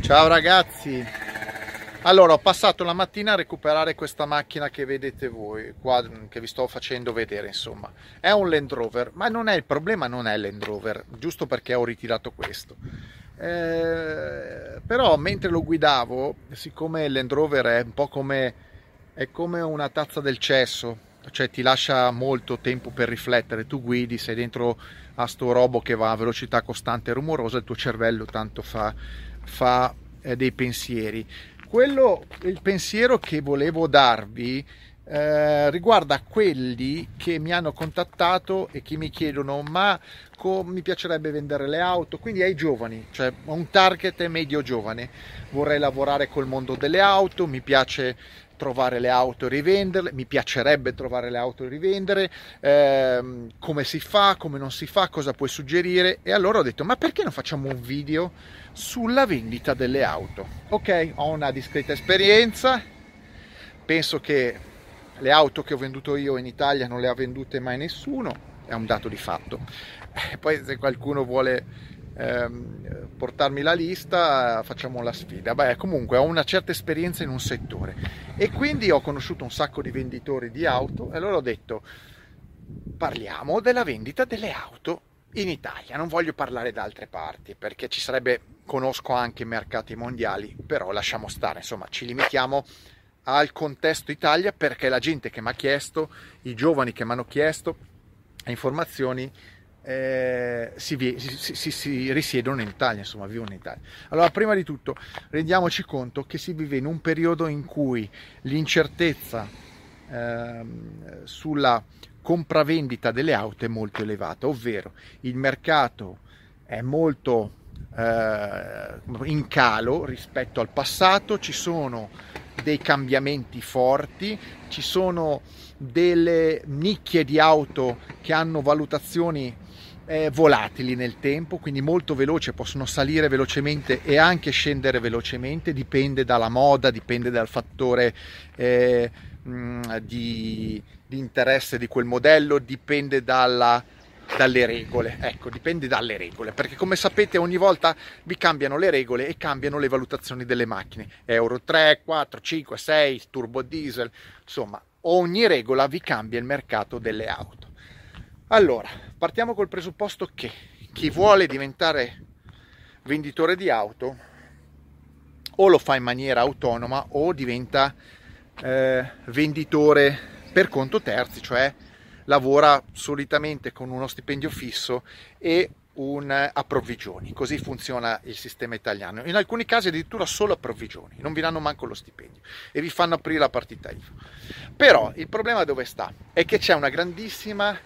Ciao ragazzi, allora ho passato la mattina a recuperare questa macchina che vedete voi, qua che vi sto facendo vedere insomma, è un Land Rover, ma non è il problema, non è Land Rover, giusto perché ho ritirato questo. Eh, però mentre lo guidavo, siccome il Land Rover è un po' come, è come una tazza del cesso, cioè ti lascia molto tempo per riflettere, tu guidi, sei dentro a sto robo che va a velocità costante e rumorosa, il tuo cervello tanto fa, fa eh, dei pensieri. Quello, il pensiero che volevo darvi eh, riguarda quelli che mi hanno contattato e che mi chiedono ma co- mi piacerebbe vendere le auto, quindi ai giovani, cioè un target medio giovane, vorrei lavorare col mondo delle auto, mi piace trovare le auto e rivenderle, mi piacerebbe trovare le auto e rivendere, ehm, come si fa, come non si fa, cosa puoi suggerire? E allora ho detto ma perché non facciamo un video sulla vendita delle auto? Ok, ho una discreta esperienza, penso che le auto che ho venduto io in Italia non le ha vendute mai nessuno, è un dato di fatto. Poi se qualcuno vuole ehm, portarmi la lista, facciamo la sfida. Beh, comunque ho una certa esperienza in un settore e quindi ho conosciuto un sacco di venditori di auto e allora ho detto parliamo della vendita delle auto in Italia. Non voglio parlare da altre parti perché ci sarebbe, conosco anche mercati mondiali, però lasciamo stare, insomma, ci limitiamo al contesto Italia perché la gente che mi ha chiesto, i giovani che mi hanno chiesto informazioni eh, si, si, si, si, risiedono in Italia, insomma, vivono in Italia. Allora, prima di tutto, rendiamoci conto che si vive in un periodo in cui l'incertezza eh, sulla compravendita delle auto è molto elevata, ovvero il mercato è molto eh, in calo rispetto al passato, ci sono dei cambiamenti forti, ci sono delle nicchie di auto che hanno valutazioni eh, volatili nel tempo, quindi molto veloce, possono salire velocemente e anche scendere velocemente, dipende dalla moda, dipende dal fattore eh, di, di interesse di quel modello, dipende dalla dalle regole, ecco, dipende dalle regole, perché come sapete ogni volta vi cambiano le regole e cambiano le valutazioni delle macchine, Euro 3, 4, 5, 6, turbo diesel, insomma, ogni regola vi cambia il mercato delle auto. Allora, partiamo col presupposto che chi vuole diventare venditore di auto o lo fa in maniera autonoma o diventa eh, venditore per conto terzi, cioè lavora solitamente con uno stipendio fisso e un approvvigioni, così funziona il sistema italiano. In alcuni casi addirittura solo approvvigioni, non vi danno manco lo stipendio e vi fanno aprire la partita IVA. Però il problema dove sta? È che c'è una grandissima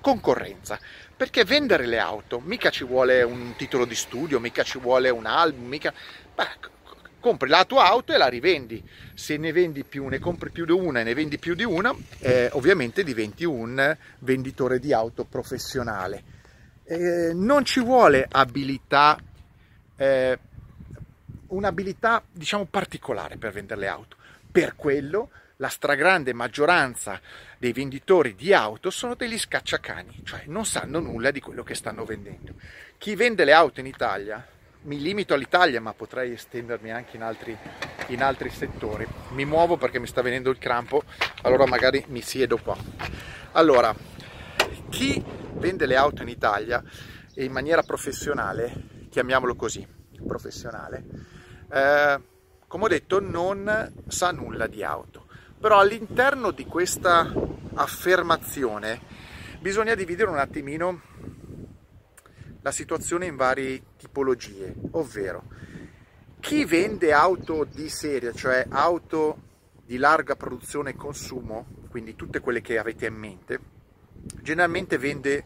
concorrenza, perché vendere le auto mica ci vuole un titolo di studio, mica ci vuole un album, mica... Beh, compri la tua auto e la rivendi. Se ne vendi più, ne compri più di una e ne vendi più di una, eh, ovviamente diventi un venditore di auto professionale. Eh, non ci vuole abilità, eh, un'abilità diciamo particolare per vendere le auto. Per quello la stragrande maggioranza dei venditori di auto sono degli scacciacani, cioè non sanno nulla di quello che stanno vendendo. Chi vende le auto in Italia mi limito all'Italia, ma potrei estendermi anche in altri, in altri settori. Mi muovo perché mi sta venendo il crampo, allora magari mi siedo qua. Allora, chi vende le auto in Italia e in maniera professionale, chiamiamolo così, professionale, eh, come ho detto, non sa nulla di auto. Però all'interno di questa affermazione bisogna dividere un attimino la situazione in varie tipologie, ovvero chi vende auto di serie, cioè auto di larga produzione e consumo, quindi tutte quelle che avete in mente, generalmente vende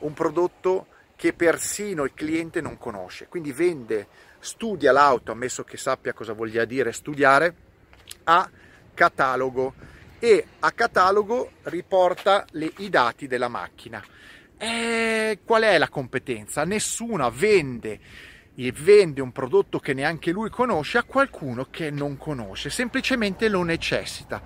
un prodotto che persino il cliente non conosce, quindi vende, studia l'auto, ammesso che sappia cosa voglia dire studiare, a catalogo e a catalogo riporta le, i dati della macchina e qual è la competenza? Nessuna vende e vende un prodotto che neanche lui conosce a qualcuno che non conosce, semplicemente lo necessita.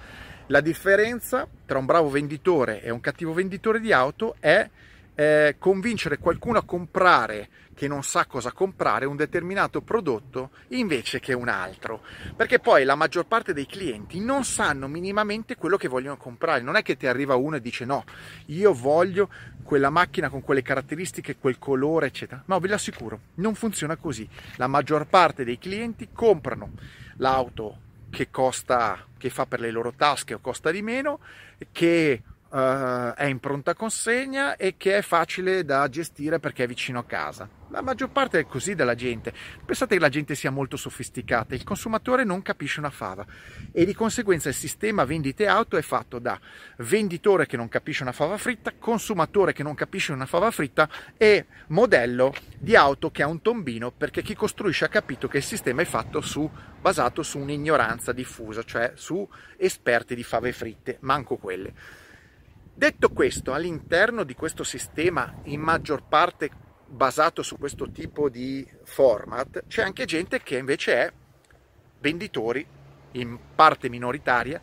La differenza tra un bravo venditore e un cattivo venditore di auto è eh, convincere qualcuno a comprare che non sa cosa comprare un determinato prodotto invece che un altro. Perché poi la maggior parte dei clienti non sanno minimamente quello che vogliono comprare. Non è che ti arriva uno e dice no, io voglio quella macchina con quelle caratteristiche, quel colore, eccetera. No, ve l'assicuro, non funziona così. La maggior parte dei clienti comprano l'auto che costa, che fa per le loro tasche o costa di meno, che uh, è in pronta consegna e che è facile da gestire perché è vicino a casa. La maggior parte è così della gente. Pensate che la gente sia molto sofisticata, il consumatore non capisce una fava e di conseguenza il sistema vendite auto è fatto da venditore che non capisce una fava fritta, consumatore che non capisce una fava fritta e modello di auto che ha un tombino perché chi costruisce ha capito che il sistema è fatto su, basato su un'ignoranza diffusa, cioè su esperti di fave fritte, manco quelle. Detto questo, all'interno di questo sistema, in maggior parte basato su questo tipo di format, c'è anche gente che invece è venditori, in parte minoritaria,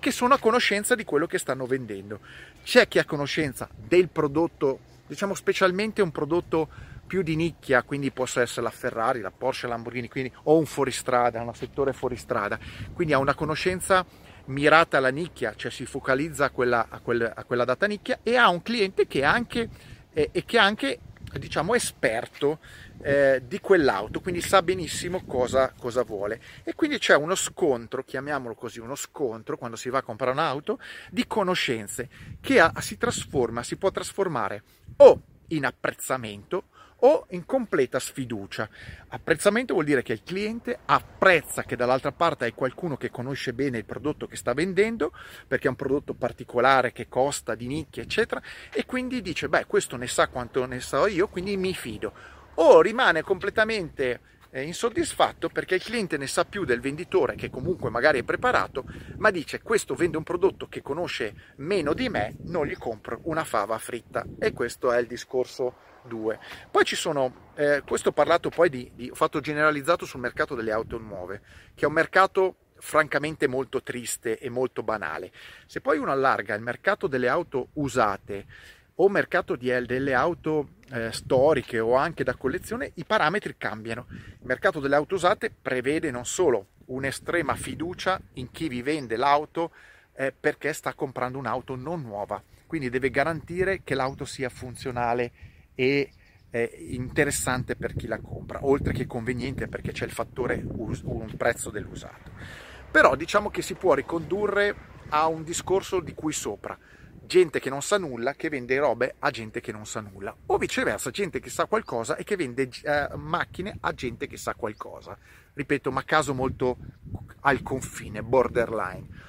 che sono a conoscenza di quello che stanno vendendo. C'è chi è a conoscenza del prodotto, diciamo specialmente un prodotto più di nicchia, quindi possa essere la Ferrari, la Porsche, la Lamborghini, quindi, o un fuoristrada, un settore fuoristrada, quindi ha una conoscenza mirata alla nicchia, cioè si focalizza a quella, a quella, a quella data nicchia e ha un cliente che è anche, eh, che è anche diciamo, esperto eh, di quell'auto, quindi sa benissimo cosa, cosa, vuole. E quindi c'è uno scontro, chiamiamolo così, uno scontro quando si va a comprare un'auto di conoscenze che ha, si trasforma, si può trasformare o in apprezzamento o in completa sfiducia. Apprezzamento vuol dire che il cliente apprezza che dall'altra parte hai qualcuno che conosce bene il prodotto che sta vendendo, perché è un prodotto particolare che costa di nicchia, eccetera, e quindi dice, beh, questo ne sa quanto ne so io, quindi mi fido. O rimane completamente eh, insoddisfatto perché il cliente ne sa più del venditore che comunque magari è preparato, ma dice questo vende un prodotto che conosce meno di me, non gli compro una fava fritta. E questo è il discorso 2. Poi ci sono, eh, questo ho parlato poi di, di, ho fatto generalizzato sul mercato delle auto nuove, che è un mercato francamente molto triste e molto banale. Se poi uno allarga il mercato delle auto usate o mercato di, delle auto eh, storiche o anche da collezione, i parametri cambiano. Il mercato delle auto usate prevede non solo un'estrema fiducia in chi vi vende l'auto eh, perché sta comprando un'auto non nuova, quindi deve garantire che l'auto sia funzionale e interessante per chi la compra, oltre che conveniente perché c'è il fattore us- un prezzo dell'usato. Però diciamo che si può ricondurre a un discorso di cui sopra, gente che non sa nulla che vende robe a gente che non sa nulla, o viceversa, gente che sa qualcosa e che vende eh, macchine a gente che sa qualcosa. Ripeto, ma caso molto al confine, borderline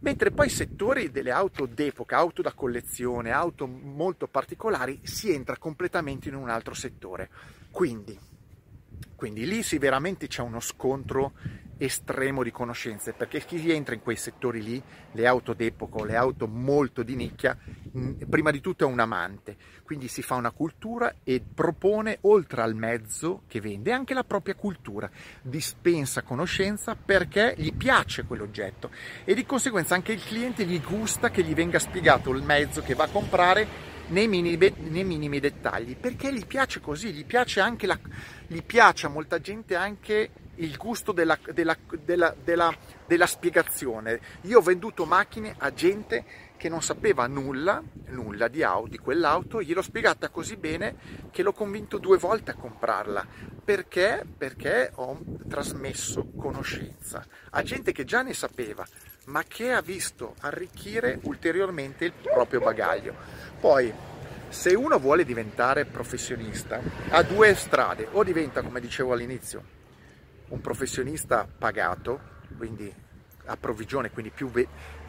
mentre poi i settori delle auto d'epoca, auto da collezione, auto molto particolari, si entra completamente in un altro settore. Quindi, quindi lì sì veramente c'è uno scontro estremo di conoscenze, perché chi entra in quei settori lì, le auto d'epoca, le auto molto di nicchia, prima di tutto è un amante, quindi si fa una cultura e propone oltre al mezzo che vende anche la propria cultura, dispensa conoscenza perché gli piace quell'oggetto e di conseguenza anche il cliente gli gusta che gli venga spiegato il mezzo che va a comprare nei minimi, nei minimi dettagli, perché gli piace così, gli piace anche la, gli piace a molta gente anche il gusto della, della, della, della, spiegazione. Io ho venduto macchine a gente che non sapeva nulla, nulla di, auto, di quell'auto, gliel'ho spiegata così bene che l'ho convinto due volte a comprarla. Perché? Perché ho trasmesso conoscenza a gente che già ne sapeva, ma che ha visto arricchire ulteriormente il proprio bagaglio. Poi, se uno vuole diventare professionista, ha due strade, o diventa, come dicevo all'inizio, un professionista pagato, quindi a quindi più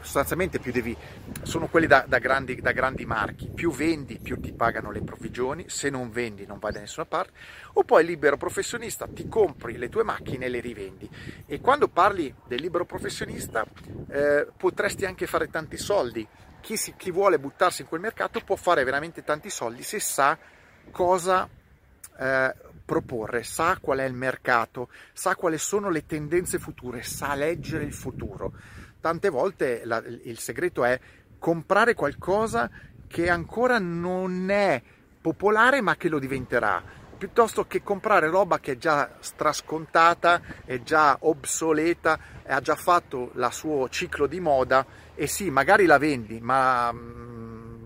sostanzialmente più devi, sono quelli da, da, grandi, da, grandi, marchi, più vendi più ti pagano le provvigioni, se non vendi non vai da nessuna parte, o poi libero professionista, ti compri le tue macchine e le rivendi. E quando parli del libero professionista eh, potresti anche fare tanti soldi, chi, si, chi vuole buttarsi in quel mercato può fare veramente tanti soldi se sa cosa... Eh, proporre, sa qual è il mercato, sa quali sono le tendenze future, sa leggere il futuro. Tante volte la, il segreto è comprare qualcosa che ancora non è popolare ma che lo diventerà. piuttosto che comprare roba che è già strascontata, è già obsoleta, ha già fatto il suo ciclo di moda e sì, magari la vendi, ma mm,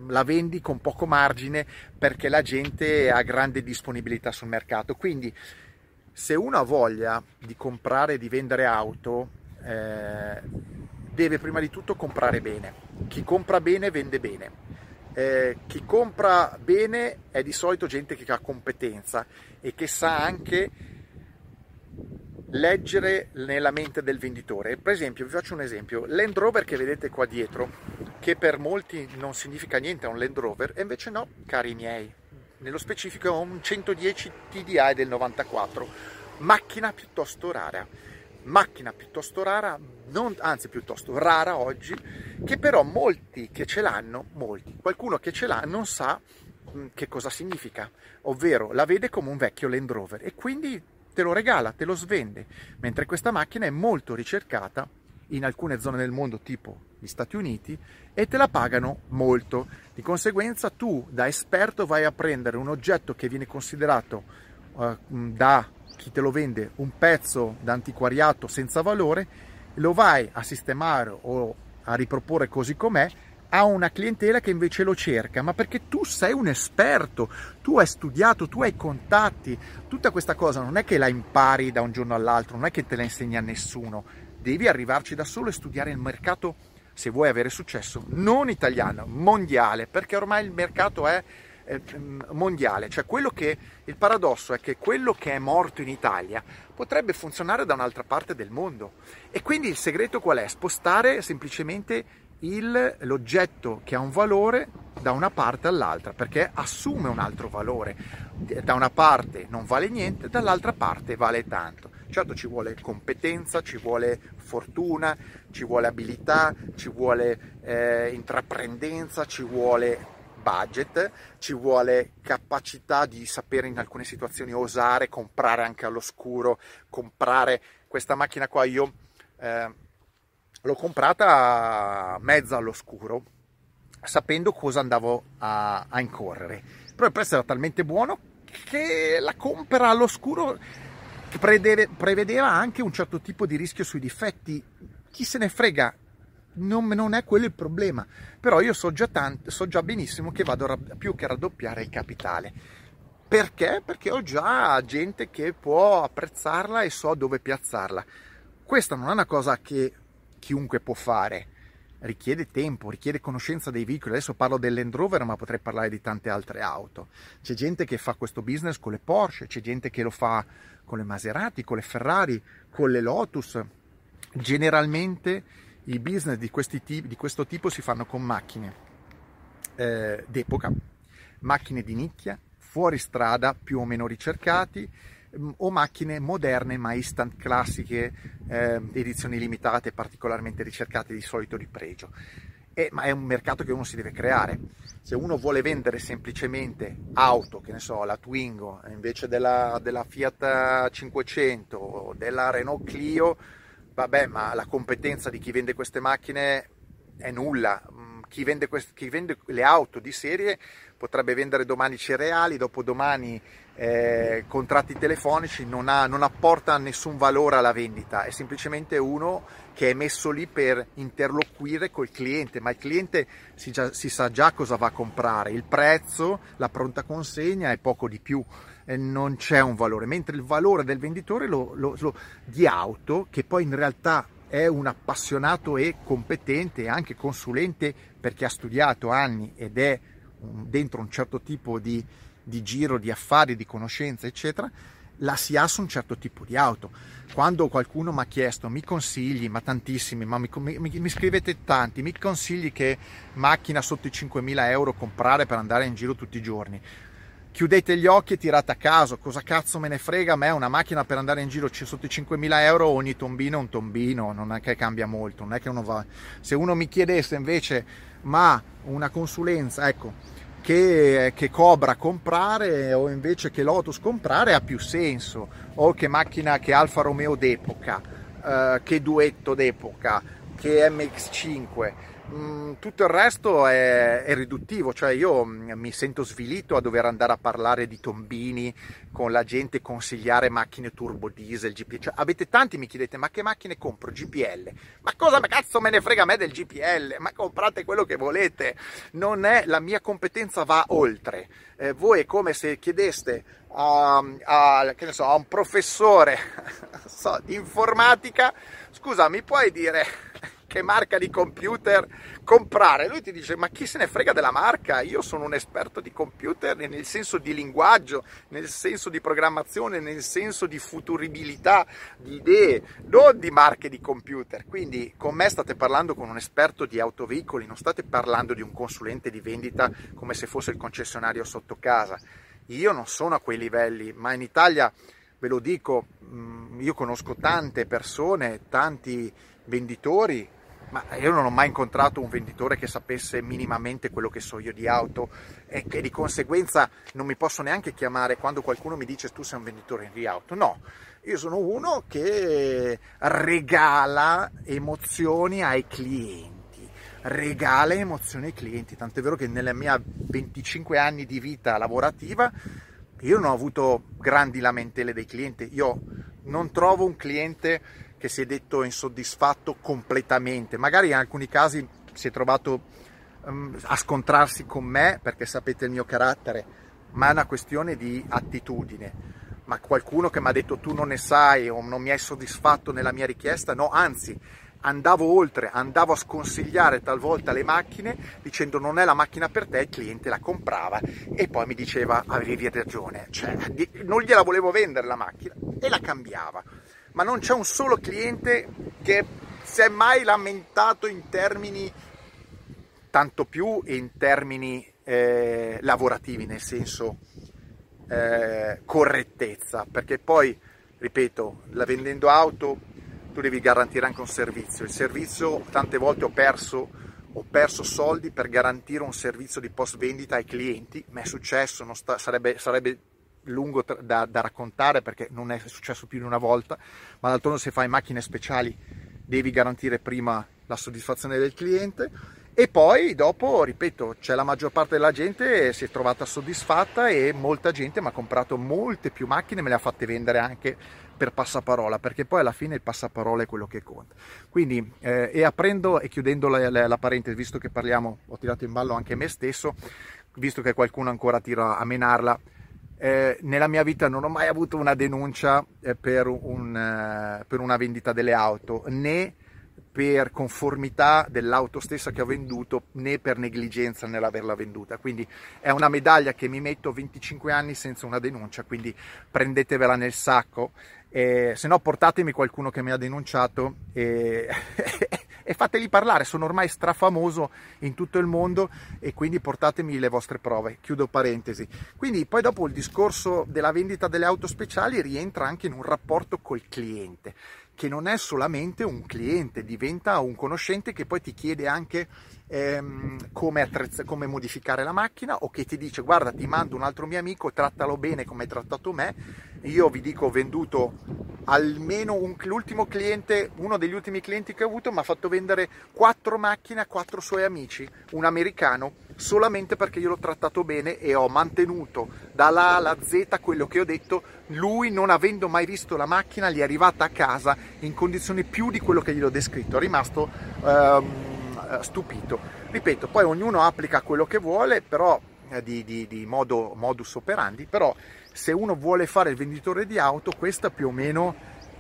la vendi con poco margine perché la gente ha grande disponibilità sul mercato. Quindi se uno ha voglia di comprare e di vendere auto, eh, deve prima di tutto comprare bene. Chi compra bene vende bene eh, chi compra bene è di solito gente che ha competenza e che sa anche leggere nella mente del venditore. Per esempio, vi faccio un esempio, Land Rover che vedete qua dietro, che per molti non significa niente, è un Land Rover, e invece no, cari miei, nello specifico è un 110 TDI del 94, macchina piuttosto rara. Macchina piuttosto rara, non, anzi piuttosto rara oggi, che però molti che ce l'hanno, molti, qualcuno che ce l'ha non sa mm, che cosa significa, ovvero la vede come un vecchio Land Rover e quindi te lo regala, te lo svende, mentre questa macchina è molto ricercata in alcune zone del mondo tipo gli Stati Uniti e te la pagano molto. Di conseguenza tu da esperto vai a prendere un oggetto che viene considerato uh, da chi te lo vende un pezzo d'antiquariato senza valore, lo vai a sistemare o a riproporre così com'è a una clientela che invece lo cerca, ma perché tu sei un esperto, tu hai studiato, tu hai contatti, tutta questa cosa non è che la impari da un giorno all'altro, non è che te la insegna nessuno, devi arrivarci da solo e studiare il mercato se vuoi avere successo, non italiano, mondiale, perché ormai il mercato è eh, mondiale, cioè quello che il paradosso è che quello che è morto in Italia potrebbe funzionare da un'altra parte del mondo. E quindi il segreto qual è? Spostare semplicemente il, l'oggetto che ha un valore da una parte all'altra perché assume un altro valore. Da una parte non vale niente dall'altra parte vale tanto certo ci vuole competenza ci vuole fortuna ci vuole abilità ci vuole eh, intraprendenza ci vuole budget, ci vuole capacità di sapere in alcune situazioni osare, comprare anche all'oscuro, comprare questa macchina qua io eh, l'ho comprata mezza all'oscuro, sapendo cosa andavo a, a incorrere. Però il prezzo era talmente buono che la compra all'oscuro prevedeva anche un certo tipo di rischio sui difetti. Chi se ne frega, non, non, è quello il problema. Però io so già, tanto, so già benissimo che vado più che a raddoppiare il capitale. Perché? Perché ho già gente che può apprezzarla e so dove piazzarla. Questa non è una cosa che chiunque può fare. Richiede tempo, richiede conoscenza dei veicoli. Adesso parlo del Land Rover, ma potrei parlare di tante altre auto. C'è gente che fa questo business con le Porsche, c'è gente che lo fa con le Maserati, con le Ferrari, con le Lotus. Generalmente i business di, tipi, di questo tipo si fanno con macchine eh, d'epoca, macchine di nicchia, fuori strada più o meno ricercati o macchine moderne ma instant classiche, eh, edizioni limitate particolarmente ricercate di solito di pregio. E, ma è un mercato che uno si deve creare. Se uno vuole vendere semplicemente auto, che ne so, la Twingo invece della, della Fiat 500 o della Renault Clio, vabbè, ma la competenza di chi vende queste macchine è nulla. Chi vende, quest- chi vende le auto di serie potrebbe vendere domani cereali, dopodomani eh, contratti telefonici, non, ha, non, apporta nessun valore alla vendita, è semplicemente uno che è messo lì per interloquire col cliente, ma il cliente si, già, si sa già cosa va a comprare, il prezzo, la pronta consegna e poco di più non c'è un valore, mentre il valore del venditore lo, lo, lo, di auto, che poi in realtà è un appassionato e competente anche consulente perché ha studiato anni ed è dentro un certo tipo di, di giro di affari, di conoscenze, eccetera, la si ha su un certo tipo di auto. Quando qualcuno mi ha chiesto, mi consigli, ma tantissimi, ma mi, mi, mi, scrivete tanti, mi consigli che macchina sotto i 5.000 euro comprare per andare in giro tutti i giorni? Chiudete gli occhi e tirate a caso, cosa cazzo me ne frega? A me una macchina per andare in giro sotto i 5.000 euro, ogni tombino è un tombino, non è che cambia molto, non è che uno va... Se uno mi chiedesse invece, ma una consulenza, ecco, che, che Cobra comprare o invece che Lotus comprare ha più senso, o che macchina, che Alfa Romeo d'epoca, eh, che Duetto d'epoca, che MX5, Mm, tutto il resto è, è, riduttivo, cioè io mm, mi sento svilito a dover andare a parlare di tombini con la gente, consigliare macchine turbo diesel, GPL. Cioè, avete tanti mi chiedete ma che macchine compro? GPL. Ma cosa cazzo me ne frega a me del GPL? Ma comprate quello che volete. Non è la mia competenza va oltre. Eh, voi è come se chiedeste a, a, so, a un professore so, di informatica, scusa, mi puoi dire che marca di computer comprare. Lui ti dice: Ma chi se ne frega della marca? Io sono un esperto di computer nel senso di linguaggio, nel senso di programmazione, nel senso di futuribilità, di idee, non di marche di computer. Quindi con me state parlando con un esperto di autoveicoli, non state parlando di un consulente di vendita come se fosse il concessionario sotto casa. Io non sono a quei livelli, ma in Italia ve lo dico, mm, io conosco tante persone, tanti venditori ma io non ho mai incontrato un venditore che sapesse minimamente quello che so io di auto e che di conseguenza non mi posso neanche chiamare quando qualcuno mi dice tu sei un venditore di auto. No, io sono uno che regala emozioni ai clienti, regala emozioni ai clienti, tant'è vero che nella mia 25 anni di vita lavorativa io non ho avuto grandi lamentele dei clienti, io non trovo un cliente che si è detto insoddisfatto completamente, magari in alcuni casi si è trovato um, a scontrarsi con me perché sapete il mio carattere, ma è una questione di attitudine. Ma qualcuno che mi ha detto tu non ne sai o non mi hai soddisfatto nella mia richiesta, no, anzi andavo oltre, andavo a sconsigliare talvolta le macchine dicendo non è la macchina per te, il cliente la comprava e poi mi diceva avevi ragione, cioè non gliela volevo vendere la macchina e la cambiava ma non c'è un solo cliente che si è mai lamentato in termini tanto più in termini eh, lavorativi, nel senso eh, correttezza, perché poi, ripeto, la vendendo auto tu devi garantire anche un servizio. Il servizio, tante volte ho perso, ho perso soldi per garantire un servizio di post vendita ai clienti, mi è successo, sta, sarebbe, sarebbe lungo da, da, raccontare perché non è successo più di una volta, ma d'altronde se fai macchine speciali devi garantire prima la soddisfazione del cliente e poi dopo, ripeto, c'è la maggior parte della gente si è trovata soddisfatta e molta gente mi ha comprato molte più macchine, me le ha fatte vendere anche per passaparola, perché poi alla fine il passaparola è quello che conta. Quindi, eh, e aprendo e chiudendo la, la, la parentesi, visto che parliamo, ho tirato in ballo anche me stesso, visto che qualcuno ancora tira a menarla, eh, nella mia vita non ho mai avuto una denuncia eh, per, un, eh, per, una vendita delle auto, né per conformità dell'auto stessa che ho venduto, né per negligenza nell'averla venduta. Quindi è una medaglia che mi metto 25 anni senza una denuncia, quindi prendetevela nel sacco. se no portatemi qualcuno che mi ha denunciato e e fateli parlare, sono ormai strafamoso in tutto il mondo e quindi portatemi le vostre prove, chiudo parentesi. Quindi poi dopo il discorso della vendita delle auto speciali rientra anche in un rapporto col cliente, che non è solamente un cliente, diventa un conoscente che poi ti chiede anche ehm, come, attrezz- come modificare la macchina o che ti dice guarda ti mando un altro mio amico, trattalo bene come hai trattato me, io vi dico ho venduto almeno un, l'ultimo cliente, uno degli ultimi clienti che ho avuto mi ha fatto vendere quattro macchine a quattro suoi amici, un americano, solamente perché io l'ho trattato bene e ho mantenuto dalla A alla Z quello che ho detto, lui non avendo mai visto la macchina gli è arrivata a casa in condizioni più di quello che gli ho descritto, è rimasto... Um, eh, stupito. Ripeto, poi ognuno applica quello che vuole, però eh, di, di, di modo, modus operandi, però se uno vuole fare il venditore di auto, questa più o meno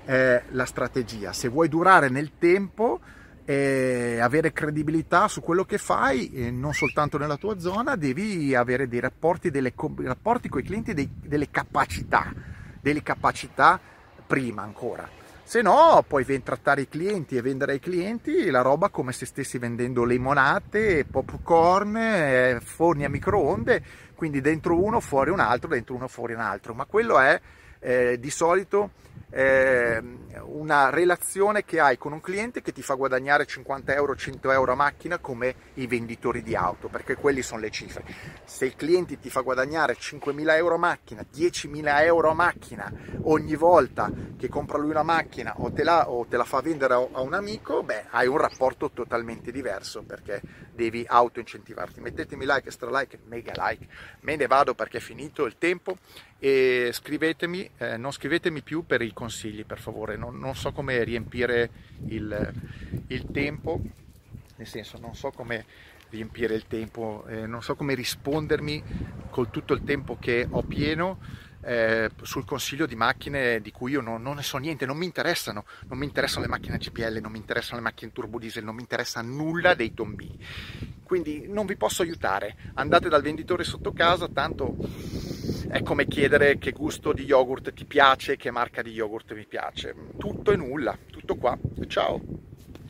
è la strategia. Se vuoi durare nel tempo e avere credibilità su quello che fai, non soltanto nella tua zona, devi avere dei rapporti, delle, rapporti con i clienti, dei, delle capacità, delle capacità prima ancora se no puoi trattare i clienti e vendere ai clienti la roba come se stessi vendendo limonate, popcorn, eh, forni a microonde, quindi dentro uno fuori un altro, dentro uno fuori un altro, ma quello è eh, di solito eh, una relazione che hai con un cliente che ti fa guadagnare 50 euro, 100 euro a macchina come i venditori di auto, perché quelli sono le cifre. Se il cliente ti fa guadagnare 5.000 euro a macchina, 10.000 euro a macchina ogni volta che compra lui una macchina o te la, o te la fa vendere a un amico, beh, hai un rapporto totalmente diverso perché devi auto-incentivarti. Mettetemi like, extra like, mega like. Me ne vado perché è finito il tempo e scrivetemi, eh, non scrivetemi più per i consigli per favore, non, non so come riempire il, il, tempo, nel senso non so come riempire il tempo, eh, non so come rispondermi con tutto il tempo che ho pieno eh, sul consiglio di macchine di cui io non, non, ne so niente, non mi interessano, non mi interessano le macchine GPL, non mi interessano le macchine turbo diesel, non mi interessa nulla dei tombini. Quindi non vi posso aiutare, andate dal venditore sotto casa, tanto è come chiedere che gusto di yogurt ti piace, che marca di yogurt mi piace. Tutto e nulla, tutto qua. Ciao!